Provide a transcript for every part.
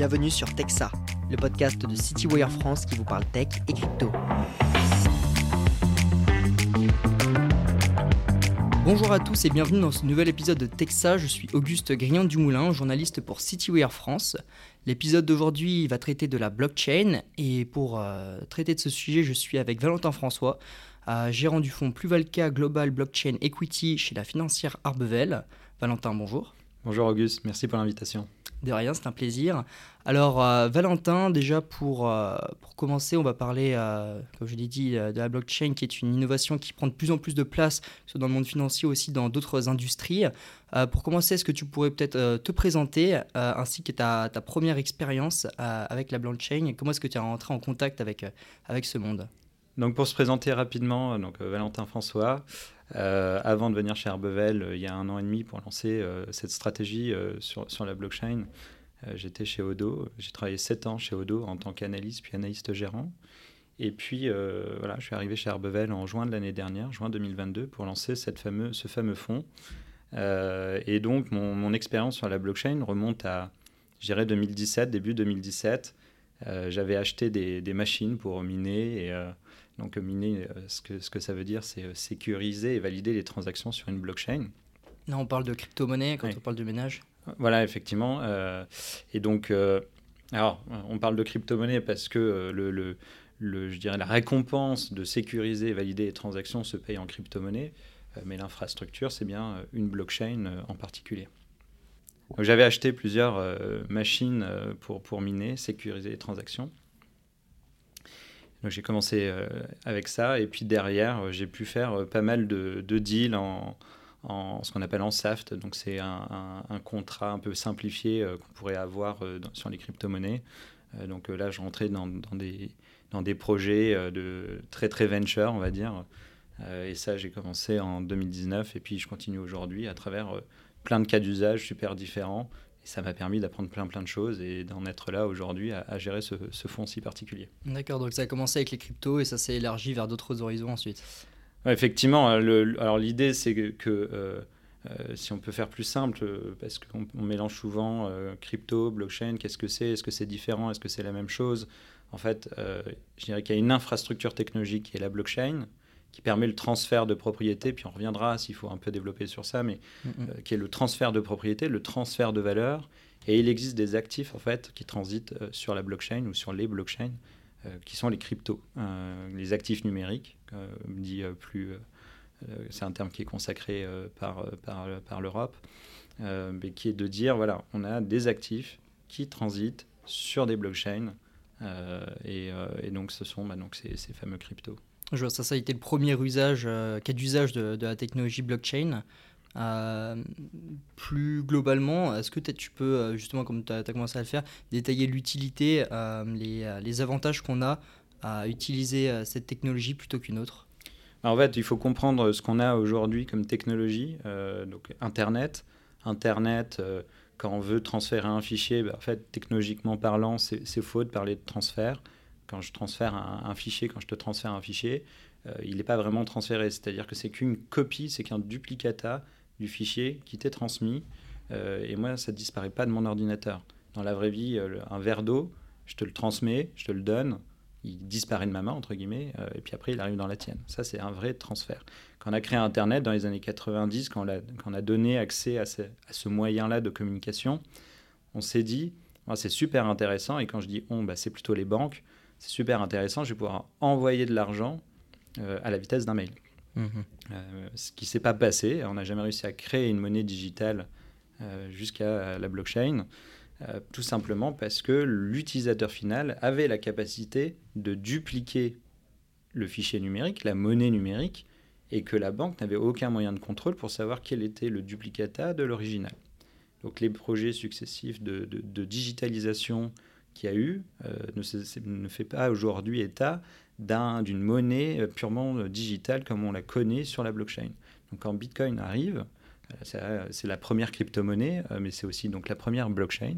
bienvenue sur Texa, le podcast de CityWire France qui vous parle tech et crypto. Bonjour à tous et bienvenue dans ce nouvel épisode de Texa. Je suis Auguste Grignan Dumoulin, journaliste pour CityWire France. L'épisode d'aujourd'hui va traiter de la blockchain et pour euh, traiter de ce sujet, je suis avec Valentin François, euh, gérant du fonds Pluvalca Global Blockchain Equity chez la financière Arbevel. Valentin, bonjour. Bonjour Auguste, merci pour l'invitation. De rien, c'est un plaisir. Alors, euh, Valentin, déjà pour, euh, pour commencer, on va parler, euh, comme je l'ai dit, de la blockchain, qui est une innovation qui prend de plus en plus de place, dans le monde financier, aussi dans d'autres industries. pour commencer, est-ce que tu pourrais peut-être te présenter, ainsi que ta, ta première expérience avec la blockchain Comment est-ce que tu es rentré en contact avec, avec ce monde? Donc pour se présenter rapidement, donc Valentin François, avant de venir chez Arbevel il y a un an et demi pour lancer cette stratégie sur, la blockchain, euh, j'étais chez Odo, j'ai travaillé 7 ans chez Odo en tant qu'analyste puis analyste gérant. Et puis euh, voilà, je suis arrivé chez Arbevel en juin de l'année dernière, juin 2022, pour lancer ce fameux fonds. Euh, et donc mon, expérience sur la blockchain remonte à, je dirais, 2017, début 2017. J'avais acheté des, des, machines pour miner. Et, donc miner, ce que, ce que ça veut dire, c'est sécuriser et valider les transactions sur une blockchain. Là, on parle de crypto-monnaie quand on parle de ménage voilà, effectivement. Euh, et donc, euh, alors, on parle de crypto-monnaie parce que euh, le, le, je dirais, la récompense de sécuriser et valider les transactions se paye en crypto-monnaie, mais l'infrastructure, c'est bien une blockchain en particulier. J'avais acheté plusieurs machines pour, pour miner, sécuriser les transactions. J'ai commencé avec ça, et puis derrière, j'ai pu faire pas mal de, de deals en, ce qu'on appelle en SAFT. Donc c'est un, contrat un peu simplifié euh, qu'on pourrait avoir euh, sur les crypto-monnaies. Euh, donc là, je rentrais dans, des, dans des projets de très très venture, on va dire. et ça, j'ai commencé en 2019 et puis je continue aujourd'hui à travers plein de cas d'usage super différents. Et ça m'a permis d'apprendre plein plein de choses et d'en être là aujourd'hui à, gérer ce, ce fonds si particulier. D'accord, donc ça a commencé avec les cryptos et ça s'est élargi vers d'autres horizons ensuite. Effectivement, le, alors l'idée c'est que, euh, euh, si on peut faire plus simple, parce qu'on mélange souvent euh, crypto, blockchain, qu'est-ce que c'est? Est-ce que c'est différent? Est-ce que c'est la même chose? En fait, je dirais qu'il y a une infrastructure technologique qui est la blockchain, qui permet le transfert de propriété, puis on reviendra s'il faut un peu développer sur ça, mais qui est le transfert de propriété, le transfert de valeur, et il existe des actifs en fait qui transitent sur la blockchain ou sur les blockchains, qui sont les cryptos, les actifs numériques euh, dit euh, plus. Euh, c'est un terme qui est consacré par, par, par l'Europe, mais qui est de dire voilà, on a des actifs qui transitent sur des blockchains. et, donc, ce sont bah, donc ces, ces, fameux cryptos. Je vois ça, ça a été le premier usage, cas d'usage de, de, la technologie blockchain. plus globalement, est-ce que tu peux, justement, comme tu as, commencé à le faire, détailler l'utilité, les, les, avantages qu'on a à utiliser euh, cette technologie plutôt qu'une autre? En fait, il faut comprendre ce qu'on a aujourd'hui comme technologie. Euh, donc Internet, Internet, euh, quand on veut transférer un fichier, bah, en fait, technologiquement parlant, c'est faux de parler de transfert. Quand je transfère un, fichier, quand je te transfère un fichier, il n'est pas vraiment transféré. C'est-à-dire que c'est qu'une copie, c'est qu'un duplicata du fichier qui t'est transmis. et moi, ça ne disparaît pas de mon ordinateur. Dans la vraie vie, un verre d'eau, je te le transmets, je te le donne, il disparaît de ma main, entre guillemets, euh, et puis après, il arrive dans la tienne. Ça, c'est un vrai transfert. Quand on a créé Internet dans les années 90, quand on a, donné accès à ce, à ce moyen-là de communication, on s'est dit, c'est super intéressant, et quand je dis on, bah, c'est plutôt les banques, c'est super intéressant, je vais pouvoir envoyer de l'argent euh, à la vitesse d'un mail. Mmh euh, ce qui ne s'est pas passé, on n'a jamais réussi à créer une monnaie digitale jusqu'à la blockchain. Euh, tout simplement parce que l'utilisateur final avait la capacité de dupliquer le fichier numérique, la monnaie numérique, et que la banque n'avait aucun moyen de contrôle pour savoir quel était le duplicata de l'original. Donc les projets successifs de, digitalisation qu'il y a eu euh, ne, ne, fait pas aujourd'hui état d'une monnaie euh, purement digitale comme on la connaît sur la blockchain. Donc quand Bitcoin arrive, c'est la première crypto-monnaie, euh, mais c'est aussi donc la première blockchain.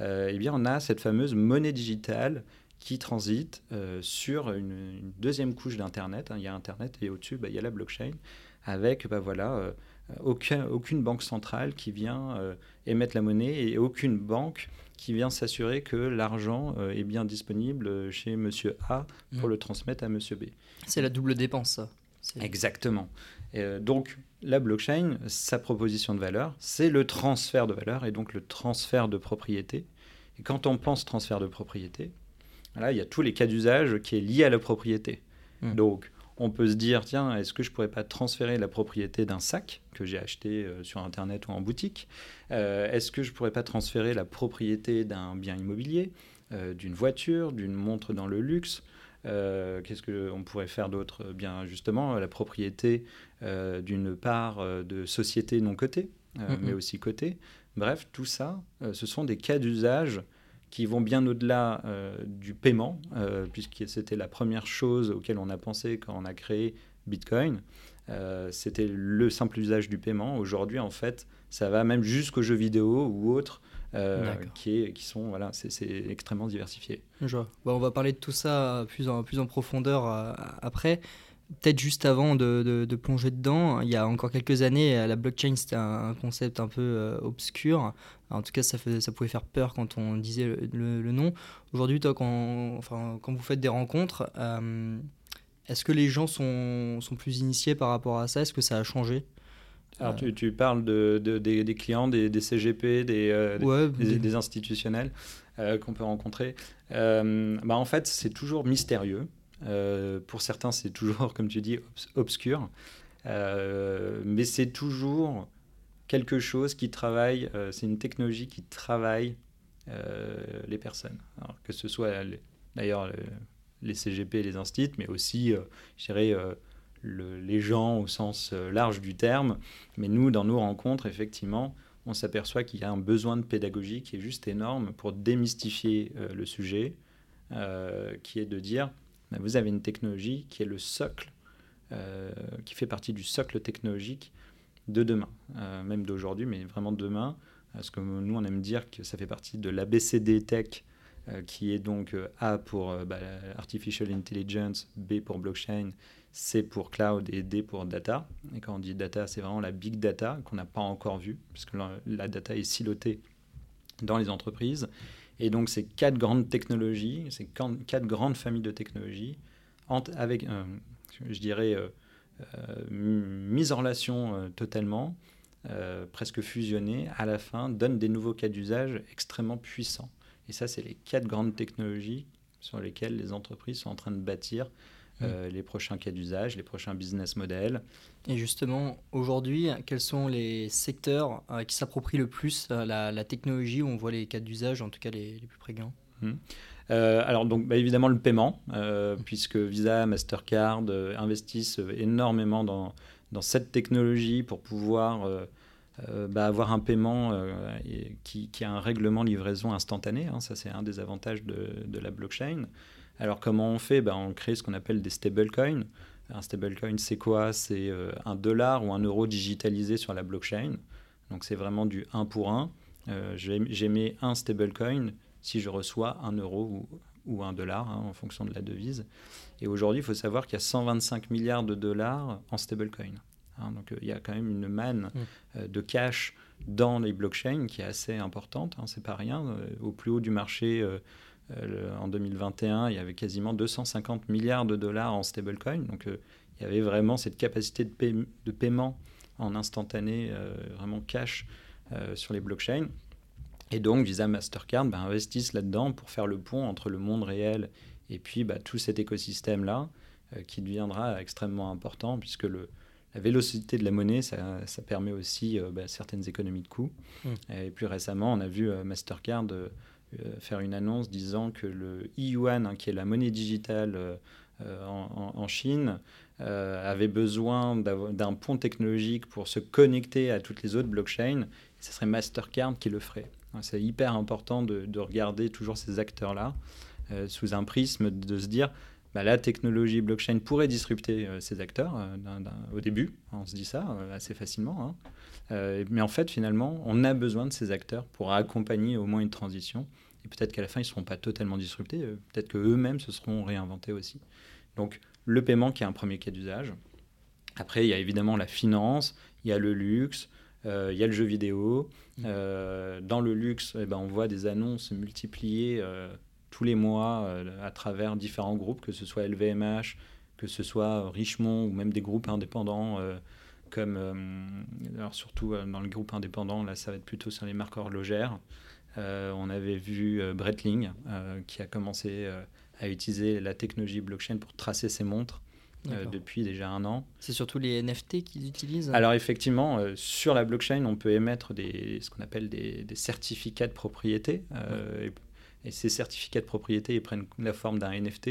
Euh, eh bien, on a cette fameuse monnaie digitale qui transite euh, sur une, deuxième couche d'Internet. Hein. Il y a Internet et au-dessus, bah, il y a la blockchain avec bah, voilà, aucun, aucune banque centrale qui vient émettre la monnaie et aucune banque qui vient s'assurer que l'argent est bien disponible chez Monsieur A pour mmh. le transmettre à Monsieur B. C'est la double dépense, ça. Exactement. donc, la blockchain, sa proposition de valeur, c'est le transfert de valeur et donc le transfert de propriété. Et quand on pense transfert de propriété, là, il y a tous les cas d'usage qui est lié à la propriété. Hmm. Donc, on peut se dire, tiens, est-ce que je pourrais pas transférer la propriété d'un sac que j'ai acheté euh, sur Internet ou en boutique euh, Est-ce que je pourrais pas transférer la propriété d'un bien immobilier, euh, d'une voiture, d'une montre dans le luxe Qu'est-ce qu'on pourrait faire d'autre? Bien, justement, la propriété d'une part de société non cotée, hmm, mais hmm. aussi cotée. Bref, tout ça, ce sont des cas d'usage qui vont bien au-delà euh, du paiement, euh, puisque c'était la première chose auquel on a pensé quand on a créé Bitcoin. Euh, c'était le simple usage du paiement. Aujourd'hui, en fait, ça va même jusqu'aux jeux vidéo ou autres. qui, est, qui sont voilà c'est extrêmement diversifié. Je vois. on va parler de tout ça plus en, plus en profondeur après peut-être juste avant de, de, plonger dedans, il y a encore quelques années, la blockchain c'était un, concept un peu obscur. En tout cas, ça, ça pouvait faire peur quand on disait le, nom. Aujourd'hui, toi, quand, enfin, quand vous faites des rencontres, euh, est-ce que les gens sont, sont, plus initiés par rapport à ça? Est-ce que ça a changé? Alors, tu, tu, parles de, des, clients, des, des CGP, des, euh, des, institutionnels euh, qu'on peut rencontrer. bah, en fait, c'est toujours mystérieux. Pour certains, c'est toujours, comme tu dis, obscur. mais c'est toujours quelque chose qui travaille, euh, c'est une technologie qui travaille euh, les personnes. Que ce soit d'ailleurs les CGP et les instituts, mais aussi, euh, je dirais, les gens au sens large du terme. Mais nous, dans nos rencontres, effectivement, on s'aperçoit qu'il y a un besoin de pédagogie qui est juste énorme pour démystifier le sujet, qui est de dire, vous avez une technologie qui est le socle, qui fait partie du socle technologique de demain, euh, même d'aujourd'hui, mais vraiment demain. Parce que nous, on aime dire que ça fait partie de l'ABCD Tech, euh, qui est donc euh, A pour bah, Artificial Intelligence, B pour Blockchain, C pour Cloud et D pour Data. Et quand on dit data, c'est vraiment la big data qu'on n'a pas encore vue, parce que la, data est silotée dans les entreprises. Et donc, ces quatre grandes technologies, ces quatre grandes familles de technologies, avec, je dirais, euh, mise en relation euh, totalement, euh, presque fusionnée, à la fin, donne des nouveaux cas d'usage extrêmement puissants. Et ça, c'est les quatre grandes technologies sur lesquelles les entreprises sont en train de bâtir mmh. les prochains cas d'usage, les prochains business models. Et justement, aujourd'hui, quels sont les secteurs qui s'approprient le plus la, technologie où on voit les cas d'usage, en tout cas les, plus prégnants? Mmh. Euh, alors donc bah, évidemment le paiement, euh, puisque Visa, Mastercard euh, investissent énormément dans, dans, cette technologie pour pouvoir bah, avoir un paiement qui, qui, a un règlement livraison instantané. Hein. ça c'est un des avantages de, de, la blockchain. Alors comment on fait? Bah, On crée ce qu'on appelle des stablecoins. Un stablecoin c'est quoi? C'est un dollar ou un euro digitalisé sur la blockchain. Donc c'est vraiment du 1 pour 1. J'émets un stablecoin si je reçois un euro ou, un dollar hein, en fonction de la devise. Et aujourd'hui, il faut savoir qu'il y a 125 milliards de dollars en stablecoin. Hein, donc euh, il y a quand même une manne mm. euh, de cash dans les blockchains qui est assez importante. Hein, c'est pas rien. Euh, au plus haut du marché en 2021, il y avait quasiment 250 milliards de dollars en stablecoin. Donc il y avait vraiment cette capacité de, de paiement en instantané, vraiment cash sur les blockchains. Et donc, Visa, Mastercard bah, investissent là-dedans pour faire le pont entre le monde réel et puis bah, tout cet écosystème-là euh, qui deviendra extrêmement important puisque le, la vélocité de la monnaie, ça, ça permet aussi euh, bah, certaines économies de coûts. Mmh. Et plus récemment, on a vu euh, Mastercard faire une annonce disant que le e-yuan, hein, qui est la monnaie digitale en, en, Chine, avait besoin d'un pont technologique pour se connecter à toutes les autres blockchains. Ce serait Mastercard qui le ferait. C'est hyper important de, regarder toujours ces acteurs-là euh, sous un prisme de se dire bah, la technologie blockchain pourrait disrupter euh, ces acteurs euh, au début. On se dit ça assez facilement. Hein. Mais en fait, finalement, on a besoin de ces acteurs pour accompagner au moins une transition. Et peut-être qu'à la fin, ils ne seront pas totalement disruptés. peut-être qu'eux-mêmes se seront réinventés aussi. Donc, le paiement qui est un premier cas d'usage. Après, il y a évidemment la finance, il y a le luxe, euh, il y a le jeu vidéo. Mmh. Euh, dans le luxe, eh ben, on voit des annonces multipliées euh, tous les mois à travers différents groupes, que ce soit LVMH, que ce soit Richemont ou même des groupes indépendants comme alors surtout dans le groupe indépendant, là ça va être plutôt sur les marques horlogères. on avait vu Breitling qui a commencé à utiliser la technologie blockchain pour tracer ses montres. Euh, depuis déjà un an. C'est surtout les NFT qu'ils utilisent? Alors effectivement, euh, sur la blockchain, on peut émettre des, ce qu'on appelle des, certificats de propriété. Euh, et, ces certificats de propriété ils prennent la forme d'un NFT.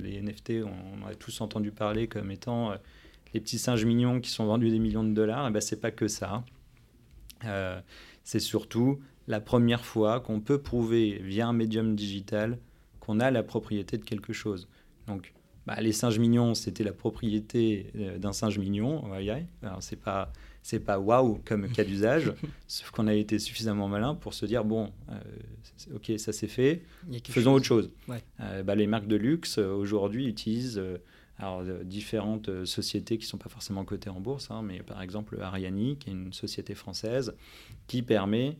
les NFT, on, a tous entendu parler comme étant les petits singes mignons qui sont vendus des millions de dollars. Et ben, c'est pas que ça. c'est surtout la première fois qu'on peut prouver via un médium digital qu'on a la propriété de quelque chose. Donc, bah, les singes mignons, c'était la propriété euh, d'un singe mignon. Alors, c'est pas c'est pas waouh comme cas d'usage, sauf qu'on a été suffisamment malin pour se dire bon, euh, ok, ça c'est fait, faisons autre chose. Euh, bah, les marques de luxe aujourd'hui utilisent alors, différentes sociétés qui ne sont pas forcément cotées en bourse, hein, mais par exemple Ariani, qui est une société française, qui permet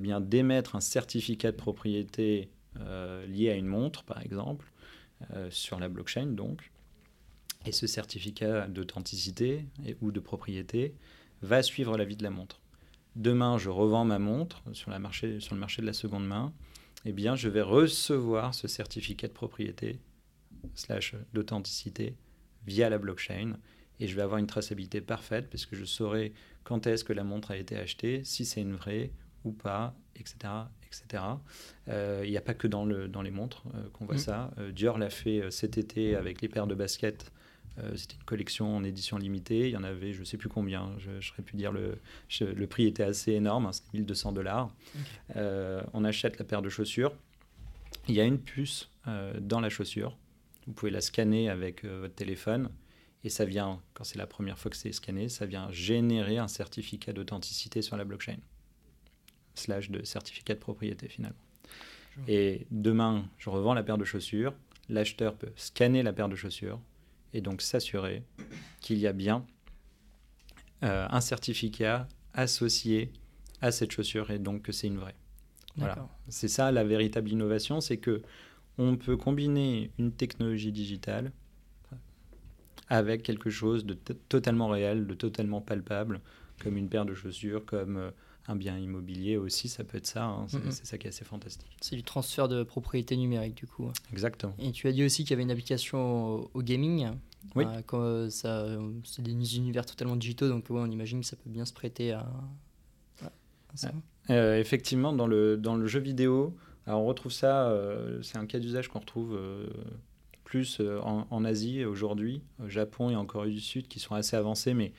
bien d'émettre un certificat de propriété euh, lié à une montre, par exemple, euh, sur la blockchain, donc. Et ce certificat d'authenticité ou de propriété va suivre la vie de la montre. Demain, je revends ma montre sur, la marché, sur le marché de la seconde main. Eh bien, je vais recevoir ce certificat de propriété slash d'authenticité via la blockchain et je vais avoir une traçabilité parfaite parce que je saurai quand est-ce que la montre a été achetée, si c'est une vraie ou pas, etc. etc. Il n'y a pas que dans, le, dans les montres euh, qu'on voit mm. ça. Euh, Dior l'a fait euh, cet été avec les paires de baskets. C'était une collection en édition limitée. Il y en avait, je ne sais plus combien. Je, je serais pu dire le, le prix était assez énorme. Hein, C'était 1200 dollars. on achète la paire de chaussures. Il y a une puce dans la chaussure. Vous pouvez la scanner avec votre téléphone et ça vient, quand c'est la première fois que c'est scanné, ça vient générer un certificat d'authenticité sur la blockchain slash de certificat de propriété finalement. Et demain, je revends la paire de chaussures. L'acheteur peut scanner la paire de chaussures et donc s'assurer qu'il y a bien euh, un certificat associé à cette chaussure et donc que c'est une vraie. Voilà. C'est ça la véritable innovation, c'est que on peut combiner une technologie digitale avec quelque chose de totalement réel, de totalement palpable, comme une paire de chaussures, comme euh, un bien immobilier aussi, ça peut être ça. Hein. C'est ça qui est assez fantastique. C'est du transfert de propriété numérique, du coup. Exactement. Et tu as dit aussi qu'il y avait une application au, gaming. Oui. Euh, ça, c'est des univers totalement digitaux, donc ouais, on imagine que ça peut bien se prêter à, ça. Euh, effectivement, dans le, dans le jeu vidéo, alors on retrouve ça, euh, c'est un cas d'usage qu'on retrouve plus en, en, Asie aujourd'hui, au Japon et en Corée du Sud, qui sont assez avancés, mais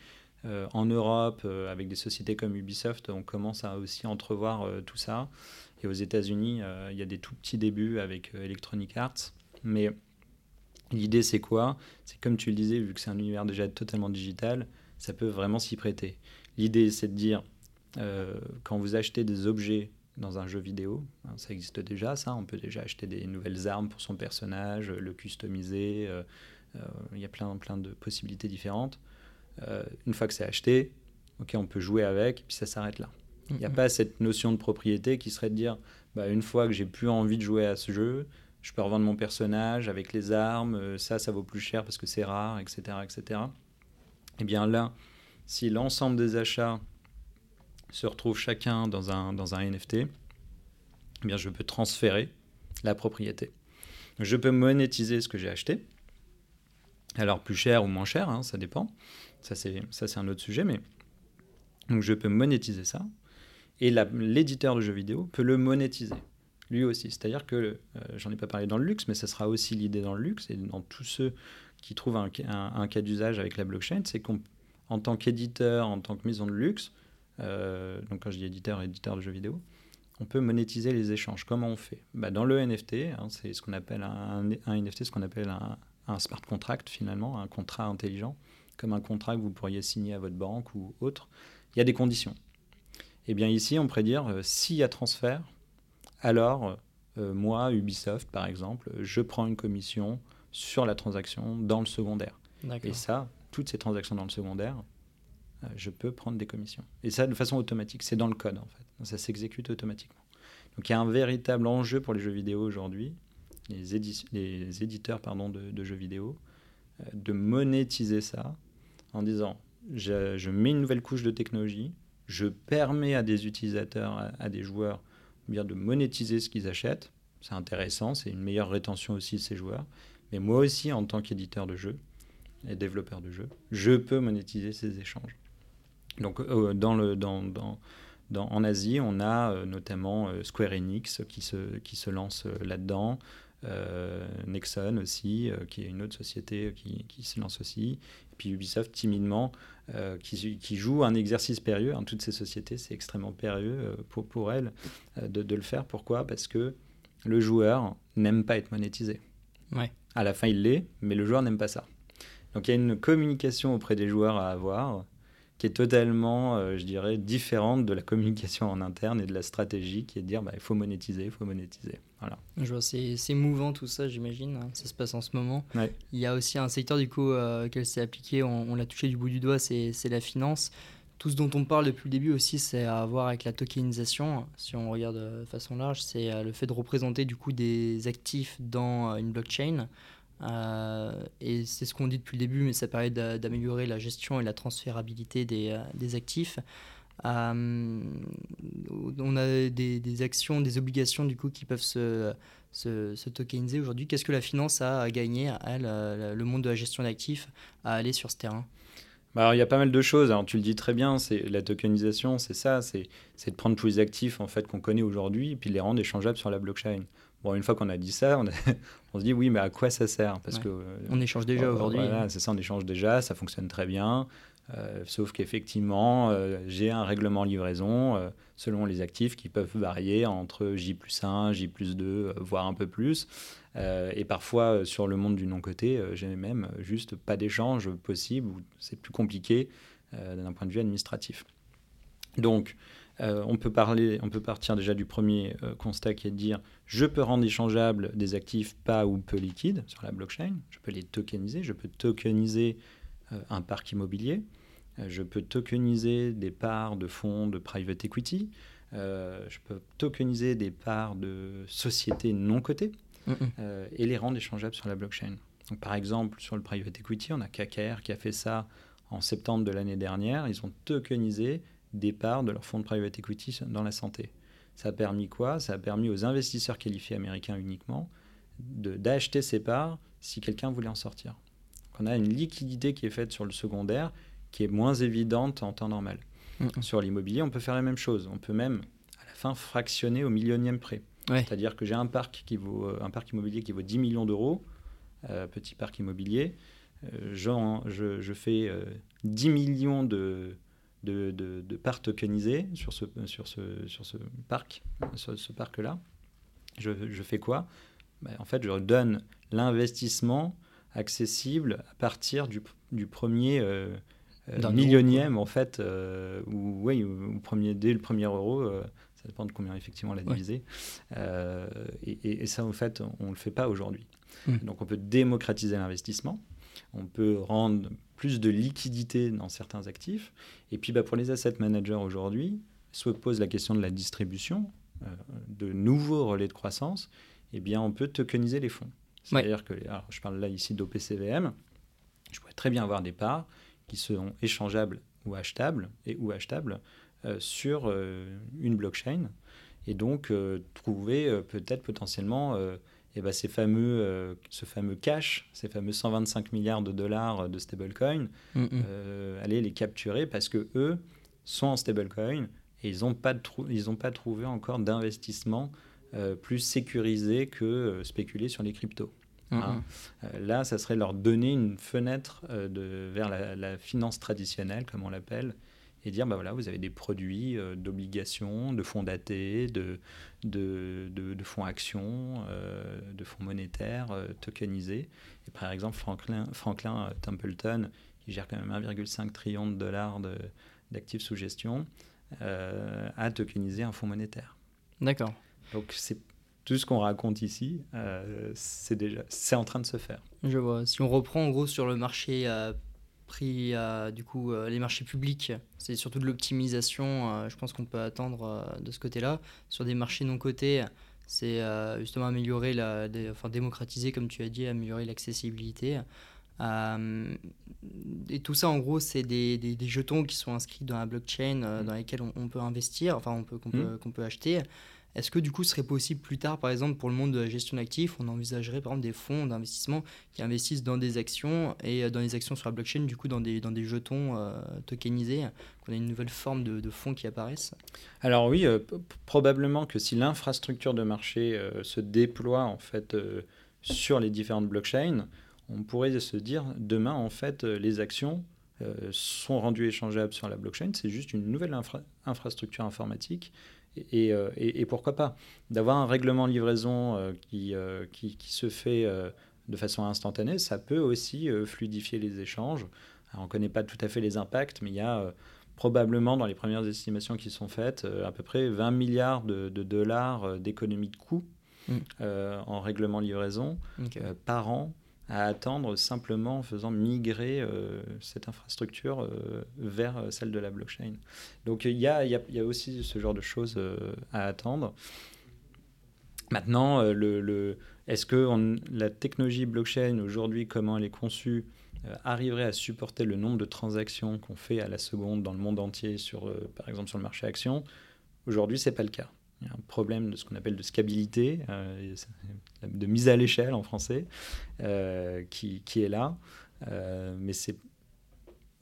euh, en Europe, euh, avec des sociétés comme Ubisoft, on commence à aussi entrevoir euh, tout ça. Et aux États-Unis, il y a des tout petits débuts avec Electronic Arts. Mais l'idée, c'est quoi? C'est comme tu le disais, vu que c'est un univers déjà totalement digital, ça peut vraiment s'y prêter. L'idée, c'est de dire, quand vous achetez des objets dans un jeu vidéo. Hein, ça existe déjà, ça. On peut déjà acheter des nouvelles armes pour son personnage, le customiser. Il y a plein, plein de possibilités différentes. Euh, une fois que c'est acheté, ok, on peut jouer avec, et puis ça s'arrête là. Il n'y a pas cette notion de propriété qui serait de dire, bah, une fois que j'ai plus envie de jouer à ce jeu, je peux revendre mon personnage avec les armes, euh, ça, ça vaut plus cher parce que c'est rare, etc., etc. Et eh bien là, si l'ensemble des achats se retrouvent chacun dans un, un NFT, eh bien je peux transférer la propriété. Je peux monétiser ce que j'ai acheté. Alors plus cher ou moins cher, hein, ça dépend. Ça, c'est un autre sujet, mais je peux monétiser ça. Et l'éditeur de jeux vidéo peut le monétiser, lui aussi. C'est-à-dire que, euh, j'en ai pas parlé dans le luxe, mais ça sera aussi l'idée dans le luxe et dans tous ceux qui trouvent un, cas d'usage avec la blockchain, c'est qu'en tant qu'éditeur, en tant que maison de luxe, donc quand je dis éditeur, éditeur de jeux vidéo, on peut monétiser les échanges. Comment on fait? Bah, Dans le NFT, hein, c'est ce qu'on appelle un, un, NFT, ce qu'on appelle un, un smart contract finalement, un contrat intelligent comme un contrat que vous pourriez signer à votre banque ou autre, il y a des conditions. Et eh bien ici, on pourrait dire, euh, s'il y a transfert, alors euh, moi, Ubisoft par exemple, je prends une commission sur la transaction dans le secondaire. Et ça, toutes ces transactions dans le secondaire, euh, je peux prendre des commissions. Et ça de façon automatique, c'est dans le code en fait. Ça s'exécute automatiquement. Donc il y a un véritable enjeu pour les jeux vidéo aujourd'hui, les, éditeurs pardon, de, jeux vidéo, euh, de monétiser ça en disant je, mets une nouvelle couche de technologie, je permets à des utilisateurs, à, des joueurs, bien de monétiser ce qu'ils achètent. C'est intéressant, c'est une meilleure rétention aussi de ces joueurs. Mais moi aussi, en tant qu'éditeur de jeux et développeur de jeux, je peux monétiser ces échanges. Donc, euh, dans le, dans, dans, en Asie, on a euh, notamment euh, Square Enix qui se, qui se lance là-dedans. Nexon aussi, qui est une autre société qui, qui, se lance aussi. Et puis Ubisoft, timidement, qui, qui, joue un exercice périlleux. Hein, toutes ces sociétés, c'est extrêmement périlleux pour, pour elles de, de, le faire. Pourquoi? Parce que le joueur n'aime pas être monétisé. Ouais. À la fin, il l'est, mais le joueur n'aime pas ça. Donc il y a une communication auprès des joueurs à avoir qui est totalement, euh, je dirais, différente de la communication en interne et de la stratégie qui est de dire bah, il faut monétiser, il faut monétiser. Voilà. Je vois, c'est mouvant tout ça, j'imagine. Hein, ça se passe en ce moment. Il y a aussi un secteur du coup euh, auquel c'est appliqué, on, l'a touché du bout du doigt, c'est la finance. Tout ce dont on parle depuis le début aussi, c'est à voir avec la tokenisation. Si on regarde de façon large, c'est euh, le fait de représenter du coup des actifs dans une blockchain. Euh, et c'est ce qu'on dit depuis le début, mais ça permet d'améliorer la gestion et la transférabilité des, euh, actifs. Euh, on a des, actions, des obligations du coup qui peuvent se, se, se tokeniser aujourd'hui. Qu'est-ce que la finance a à gagner, à le monde de la gestion d'actifs, à aller sur ce terrain? Bah il y a pas mal de choses. Alors, tu le dis très bien, c'est la tokenisation, c'est ça, c'est de prendre tous les actifs en fait qu'on connaît aujourd'hui et puis les rendre échangeables sur la blockchain. Bon, une fois qu'on a dit ça, on, on, se dit oui, mais à quoi ça sert? Parce que on échange déjà aujourd'hui. Voilà, c'est ça, on échange déjà, ça fonctionne très bien. Euh, sauf qu'effectivement, euh, j'ai un règlement livraison euh, selon les actifs qui peuvent varier entre J plus 1, J plus 2, voire un peu plus. et parfois, sur le monde du non-côté, j'ai même juste pas d'échange possible ou c'est plus compliqué d'un point de vue administratif. Donc, on, peut parler, on peut partir déjà du premier constat qui est de dire je peux rendre échangeables des actifs pas ou peu liquides sur la blockchain, je peux les tokeniser, je peux tokeniser un parc immobilier, je peux tokeniser des parts de fonds de private equity, je peux tokeniser des parts de sociétés non cotées et les rendre échangeables sur la blockchain. Donc, par exemple, sur le private equity, on a KKR qui a fait ça en septembre de l'année dernière. Ils ont tokenisé départ de leur fonds de private equity dans la santé. Ça a permis quoi? Ça a permis aux investisseurs qualifiés américains uniquement d'acheter ces parts si quelqu'un voulait en sortir. Donc on a une liquidité qui est faite sur le secondaire qui est moins évidente en temps normal. Sur l'immobilier, on peut faire la même chose. On peut même, à la fin, fractionner au millionième près. C'est-à-dire que j'ai un parc qui vaut un parc immobilier qui vaut 10 millions d'euros, euh, petit parc immobilier. Euh, je, je, fais 10 euh, millions de, de, de, parts tokenisées sur ce, sur ce, sur ce parc, sur ce parc-là, je, je, fais quoi? Ben, En fait, je donne l'investissement accessible à partir du, du premier euh, euh, millionième, en fait, euh, ou, oui, ou, premier, dès le premier euro, ça dépend de combien effectivement on l'a divisé. Et, et, ça, en fait, on ne le fait pas aujourd'hui. Mmh. Donc, on peut démocratiser l'investissement on peut rendre plus de liquidité dans certains actifs. Et puis bah, pour les asset managers aujourd'hui, se pose la question de la distribution, euh, de nouveaux relais de croissance, eh bien on peut tokeniser les fonds. C'est-à-dire que, alors, je parle là ici d'OPCVM, je pourrais très bien avoir des parts qui seront échangeables ou achetables, et, ou achetables euh, sur euh, une blockchain, et donc trouver peut-être potentiellement et ben ces fameux, euh, ce fameux cash, ces fameux 125 milliards de dollars de stablecoin, mm, mm. euh, aller les capturer parce que eux sont en stablecoin et ils n'ont pas, ils pas trouvé encore d'investissement euh, plus sécurisé que spéculer sur les cryptos. Mm, hein. là, ça serait leur donner une fenêtre de, vers la, la, finance traditionnelle, comme on l'appelle, et dire bah voilà, vous avez des produits euh, d'obligations, de fonds datés, de, de, de, fonds actions, euh, de fonds monétaires euh, tokenisés. Et par exemple, Franklin, Franklin Templeton, qui gère quand même 1,5 trillion de dollars d'actifs sous gestion, a tokenisé un fonds monétaire. D'accord. Donc c'est tout ce qu'on raconte ici, c'est déjà c'est en train de se faire. Je vois. Si on reprend en gros sur le marché pris du coup les marchés publics, c'est surtout de l'optimisation, je pense qu'on peut attendre de ce côté-là. Sur des marchés non cotés, c'est justement améliorer, la, enfin démocratiser, comme tu as dit, améliorer l'accessibilité. et tout ça, en gros, c'est des, des, jetons qui sont inscrits dans la blockchain, mmh. dans lesquels on, peut investir, enfin, on peut, qu'on, mmh. peut, qu'on peut acheter. Est-ce que du coup, ce serait possible plus tard, par exemple, pour le monde de la gestion d'actifs, on envisagerait par exemple des fonds d'investissement qui investissent dans des actions et euh, dans les actions sur la blockchain, du coup, dans des, dans des jetons euh, tokenisés, qu'on a une nouvelle forme de, de fonds qui apparaissent Alors oui, euh, probablement que si l'infrastructure de marché se déploie en fait sur les différentes blockchains, on pourrait se dire demain en fait les actions sont rendues échangeables sur la blockchain. C'est juste une nouvelle infrastructure informatique euh, et, et, pourquoi pas D'avoir un règlement livraison euh, qui, euh, qui, qui, se fait de façon instantanée, ça peut aussi fluidifier les échanges. on ne connaît pas tout à fait les impacts, mais il y a probablement dans les premières estimations qui sont faites à peu près 20 milliards de, dollars d'économie de coûts mmh. en règlement livraison par an à attendre simplement en faisant migrer euh, cette infrastructure euh, vers euh, celle de la blockchain. Donc il y a, aussi ce genre de choses à attendre. Maintenant, est-ce que la technologie blockchain aujourd'hui, comment elle est conçue, arriverait à supporter le nombre de transactions qu'on fait à la seconde dans le monde entier, sur, par exemple sur le marché action? Aujourd'hui, ce n'est pas le cas. Il y a un problème de ce qu'on appelle de scalabilité, euh, de mise à l'échelle en français, euh, qui, qui, est là. Euh, mais c'est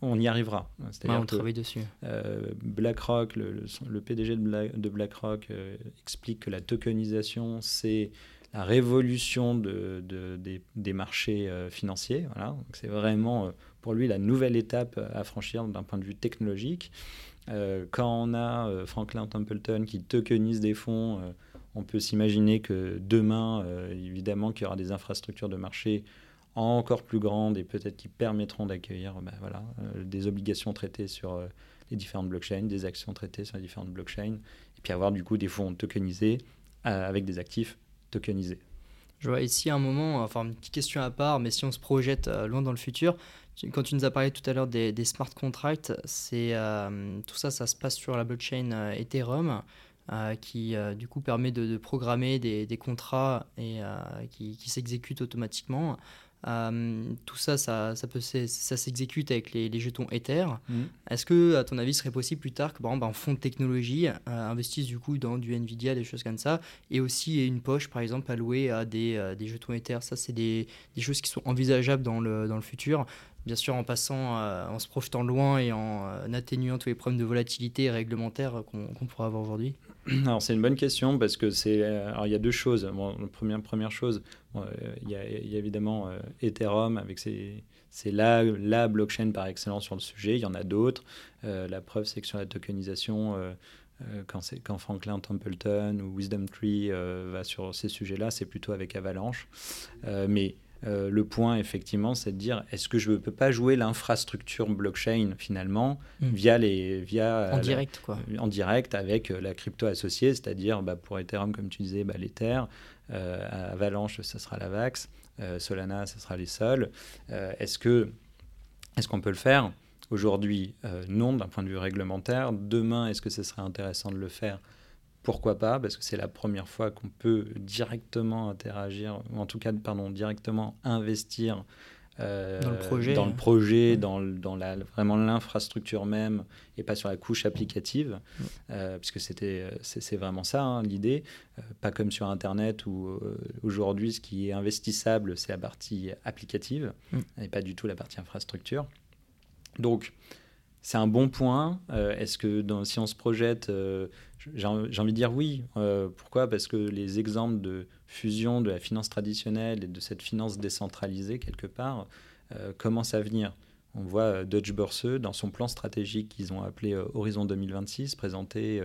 on y arrivera. on travaille dessus. BlackRock, le, le, PDG de, BlackRock explique que la tokenisation, c'est la révolution de, de, des, des, marchés financiers. Voilà. C'est vraiment pour lui la nouvelle étape à franchir d'un point de vue technologique. Euh, quand on a euh, Franklin Templeton qui tokenise des fonds, euh, on peut s'imaginer que demain, évidemment, qu'il y aura des infrastructures de marché encore plus grandes et peut-être qui permettront d'accueillir ben voilà, des obligations traitées sur les différentes blockchains, des actions traitées sur les différentes blockchains, et puis avoir du coup des fonds tokenisés avec des actifs tokenisés. Je vois ici un moment, enfin une petite question à part, mais si on se projette loin dans le futur, quand tu nous as parlé tout à l'heure des, smart contracts, c'est euh, tout ça, ça se passe sur la blockchain euh, Ethereum, euh, qui du coup permet de, programmer des, contrats et qui, qui s'exécutent automatiquement. tout ça, ça, ça, peut, ça s'exécute avec les, jetons Ether. Mmh. Est-ce que, à ton avis, serait possible plus tard que, par exemple, un fonds de technologie investisse du coup dans du Nvidia, des choses comme ça, et aussi une poche, par exemple, allouée à des, des jetons Ether? Ça, c'est des, des, choses qui sont envisageables dans le, dans le futur bien sûr en passant, euh, en se projetant loin et en euh, atténuant tous les problèmes de volatilité réglementaire qu'on pourrait avoir aujourd'hui Alors c'est une bonne question parce que c'est, euh, alors il y a deux choses. Première première chose, il, y a, évidemment Ethereum avec c'est la, la blockchain par excellence sur le sujet. Il y en a d'autres. la preuve, c'est que sur la tokenisation, quand, quand, Franklin Templeton ou Wisdom Tree va sur ces sujets-là, c'est plutôt avec Avalanche. mais euh, le point, effectivement, c'est de dire est-ce que je ne peux pas jouer l'infrastructure blockchain finalement hmm. via les via en direct quoi en direct avec euh, la crypto associée, c'est-à-dire bah, pour Ethereum comme tu disais, bah, l'Ether, euh, Avalanche, ça sera la Vax, Solana, ça sera les Sols. est-ce que est-ce qu'on peut le faire Aujourd'hui, non, d'un point de vue réglementaire. Demain, est-ce que ce serait intéressant de le faire? Pourquoi pas Parce que c'est la première fois qu'on peut directement interagir, ou en tout cas, pardon, directement investir euh, dans le projet, dans, le projet, dans, dans la, vraiment l'infrastructure même, et pas sur la couche applicative, euh, puisque c'était, c'est, vraiment ça hein, l'idée. Euh, pas comme sur Internet où aujourd'hui, ce qui est investissable, c'est la partie applicative, et pas du tout la partie infrastructure. Donc, c'est un bon point. est-ce que si on se projette j'ai envie de dire oui. Euh, pourquoi? Parce que les exemples de fusion de la finance traditionnelle et de cette finance décentralisée, quelque part, euh, commencent à venir. On voit euh, Deutsche Börse, dans son plan stratégique qu'ils ont appelé Horizon 2026, présenté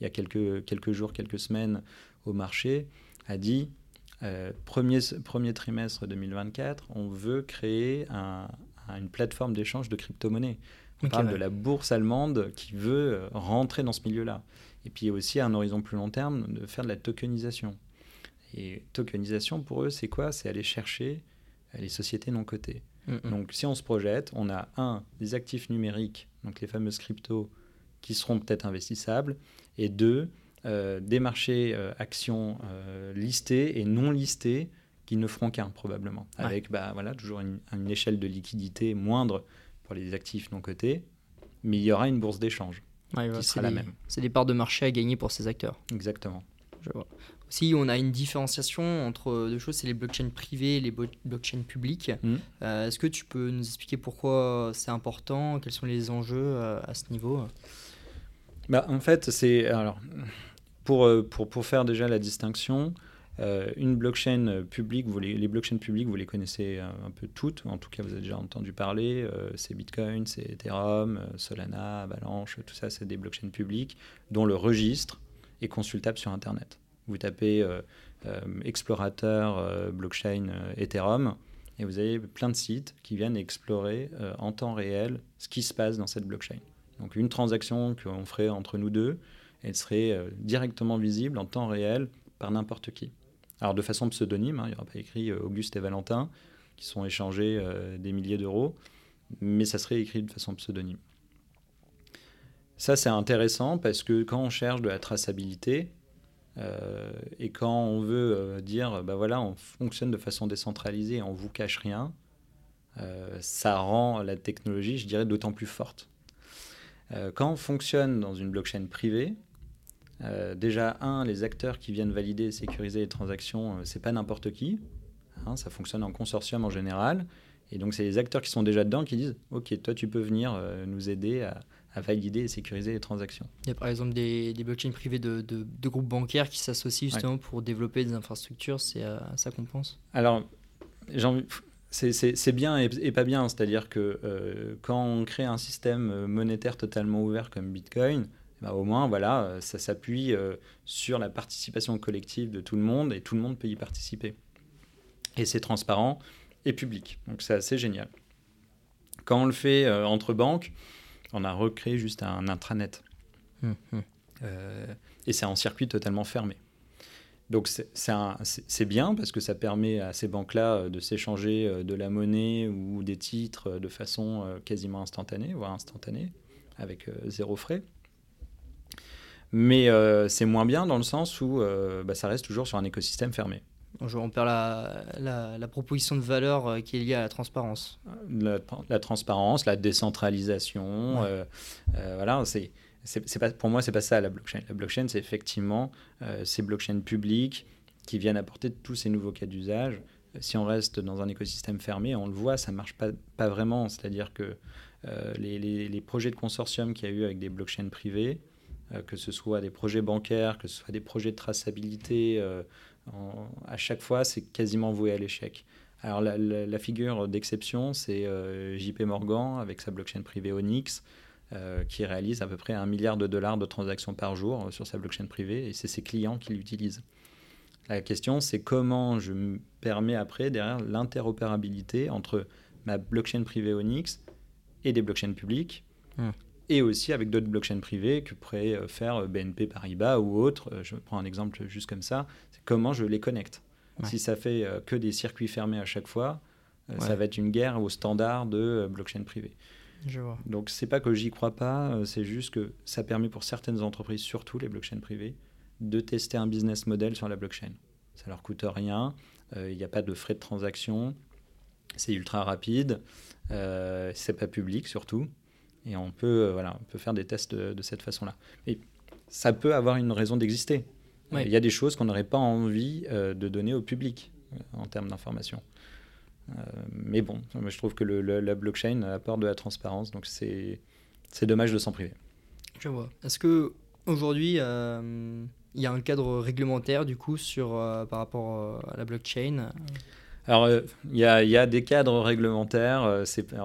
il y a quelques, jours, quelques semaines au marché, a dit premier, premier trimestre 2024, on veut créer une plateforme d'échange de crypto-monnaies. On parle de la bourse allemande qui veut rentrer dans ce milieu-là. Et puis aussi, à un horizon plus long terme, de faire de la tokenisation. Et tokenisation, pour eux, c'est quoi? C'est aller chercher les sociétés non cotées. Mm. Donc si on se projette, on a un, des actifs numériques, donc les fameuses cryptos, qui seront peut-être investissables, et deux, euh, des marchés euh, actions euh, listés et non listés qui ne feront qu'un probablement, avec bah, voilà, toujours une, échelle de liquidité moindre pour les actifs non cotés, mais il y aura une bourse d'échange qui sera la même. C'est des parts de marché à gagner pour ces acteurs. Exactement. Je vois. Aussi, on a une différenciation entre deux choses, c'est les blockchains privées et les blockchains publiques. Mmh. Est-ce que tu peux nous expliquer pourquoi c'est important, quels sont les enjeux à ce niveau? Bah, En fait, c'est... Alors, pour, euh, pour, pour, faire déjà la distinction, euh, une blockchain publique, les, blockchains publiques, vous les connaissez un, peu toutes, en tout cas vous avez déjà entendu parler, euh, c'est Bitcoin, c'est Ethereum, Solana, Avalanche, tout ça c'est des blockchains publiques dont le registre est consultable sur Internet. Vous tapez explorateur blockchain Ethereum et vous avez plein de sites qui viennent explorer en temps réel ce qui se passe dans cette blockchain. Donc une transaction qu'on ferait entre nous deux, elle serait euh, directement visible en temps réel par n'importe qui. Alors de façon pseudonyme, hein, il n'y aura pas écrit euh, Auguste et Valentin qui sont échangés euh, des milliers d'euros, mais ça serait écrit de façon pseudonyme. Ça c'est intéressant parce que quand on cherche de la traçabilité et quand on veut dire bah voilà on fonctionne de façon décentralisée et on vous cache rien, ça rend la technologie je dirais d'autant plus forte. quand on fonctionne dans une blockchain privée, euh, déjà, un, les acteurs qui viennent valider et sécuriser les transactions, euh, c'est pas n'importe qui. Hein, ça fonctionne en consortium en général. Et donc, c'est les acteurs qui sont déjà dedans qui disent Ok, toi, tu peux venir euh, nous aider à, valider et sécuriser les transactions. Il y a par exemple des, blockchains privés de, groupes bancaires qui s'associent justement pour développer des infrastructures. C'est à ça qu'on pense? Alors, c'est bien et, pas bien. C'est-à-dire que quand on crée un système monétaire totalement ouvert comme Bitcoin, bah, au moins, voilà, euh, ça s'appuie euh, sur la participation collective de tout le monde et tout le monde peut y participer. Et c'est transparent et public. Donc c'est assez génial. Quand on le fait euh, entre banques, on a recréé juste un intranet. Hum, hum. et c'est en circuit totalement fermé. Donc c'est bien parce que ça permet à ces banques-là de s'échanger de la monnaie ou des titres de façon quasiment instantanée, voire instantanée, avec zéro frais. Mais euh, c'est moins bien dans le sens où euh, bah, ça reste toujours sur un écosystème fermé. On perd la, la, proposition de valeur euh, qui est liée à la transparence. La, transparence, la décentralisation, voilà, c'est, c'est, pas, pour moi, c'est pas ça la blockchain. La blockchain, c'est effectivement ces blockchains publiques qui viennent apporter tous ces nouveaux cas d'usage. Si on reste dans un écosystème fermé, on le voit, ça marche pas, pas vraiment. C'est-à-dire que les, les, les, projets de consortium qu'il y a eu avec des blockchains privées, euh, que ce soit des projets bancaires, que ce soit des projets de traçabilité, euh, à chaque fois, c'est quasiment voué à l'échec. Alors la, figure d'exception, c'est euh, JP Morgan avec sa blockchain privée Onyx, qui réalise à peu près un milliard de dollars de transactions par jour sur sa blockchain privée, et c'est ses clients qui l'utilisent. La question, c'est comment je me permets après, derrière, l'interopérabilité entre ma blockchain privée Onyx et des blockchains publiques. Hum et aussi avec d'autres blockchains privées que pourrait euh, faire euh, BNP Paribas ou autres. Euh, je prends un exemple juste comme ça. C'est comment je les connecte. Si ça fait que des circuits fermés à chaque fois, ça va être une guerre au standard de blockchain privée. Je vois. Donc c'est pas que j'y crois pas, c'est juste que ça permet pour certaines entreprises, surtout les blockchains privées, de tester un business model sur la blockchain. Ça leur coûte rien, il n'y a pas de frais de transaction, c'est ultra rapide, c'est pas public surtout. Et on peut, euh, voilà, on peut faire des tests de, cette façon-là. Et ça peut avoir une raison d'exister. Il y a des choses qu'on n'aurait pas envie euh, de donner au public euh, en termes d'information. mais bon, je trouve que le, la blockchain apporte de la transparence, donc c'est dommage de s'en priver. Je vois. Est-ce que aujourd'hui il y a un cadre réglementaire du coup sur par rapport à la blockchain? Alors, euh, il y, a, des cadres réglementaires. Euh, il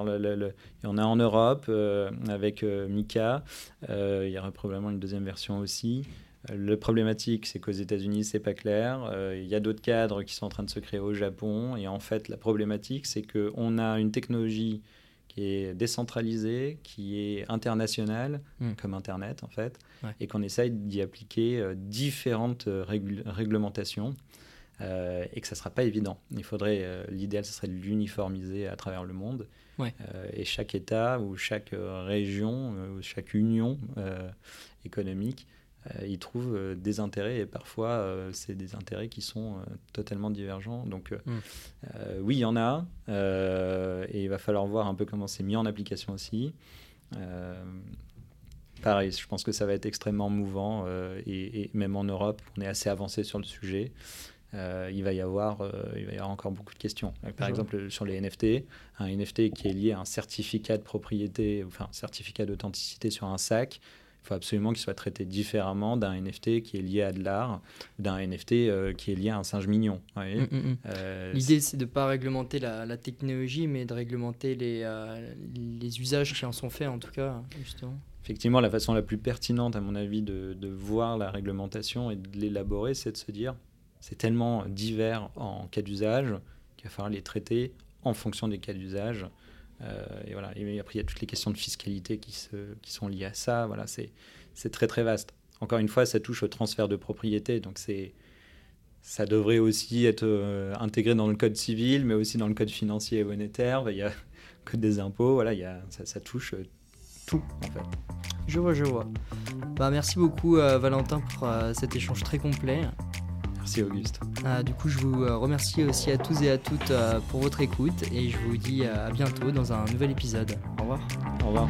y en a en Europe euh, avec Mika. il y aura probablement une deuxième version aussi. Le problématique, c'est qu'aux États-Unis, c'est pas clair. il y a d'autres cadres qui sont en train de se créer au Japon. Et en fait, la problématique, c'est qu'on a une technologie qui est décentralisée, qui est internationale, hmm. comme Internet en fait, et qu'on essaye d'y appliquer différentes réglementations. Et que ça ne sera pas évident. Il faudrait, l'idéal, ce serait de l'uniformiser à travers le monde. et chaque État ou chaque région ou chaque union économique euh, ils trouvent euh, des intérêts et parfois euh, c'est des intérêts qui sont totalement divergents. Donc mm. oui, il y en a et il va falloir voir un peu comment c'est mis en application aussi. pareil, je pense que ça va être extrêmement mouvant et, même en Europe, on est assez avancé sur le sujet. Il, va y avoir, il va y avoir encore beaucoup de questions. Par exemple, sur les NFT, un NFT qui est lié à un certificat de propriété, enfin un certificat d'authenticité sur un sac, il faut absolument qu'il soit traité différemment d'un NFT qui est lié à de l'art, d'un NFT euh, qui est lié à un singe mignon. Mm, mm, mm. Euh, L'idée, c'est de ne pas réglementer la, technologie, mais de réglementer les, euh, les usages qui en sont faits, en tout cas, justement. Effectivement, la façon la plus pertinente, à mon avis, de, de voir la réglementation et de l'élaborer, c'est de se dire, c'est tellement divers en cas d'usage qu'il va falloir les traiter en fonction des cas d'usage. Euh, et voilà. Et après, il y a toutes les questions de fiscalité qui, sont liées à ça. Voilà, c'est très très vaste. Encore une fois, ça touche au transfert de propriété, donc c'est ça devrait aussi être euh, intégré dans le code civil, mais aussi dans le code financier et monétaire. Il y a le code des impôts, voilà, il y a, ça, ça, touche euh, tout en fait. Je vois, je vois. Bah, merci beaucoup Valentin pour cet échange très complet. Merci Auguste. Ah, du coup, je vous euh, remercie aussi à tous et à toutes euh, pour votre écoute et je vous dis euh, à bientôt dans un nouvel épisode. Au revoir. Au revoir.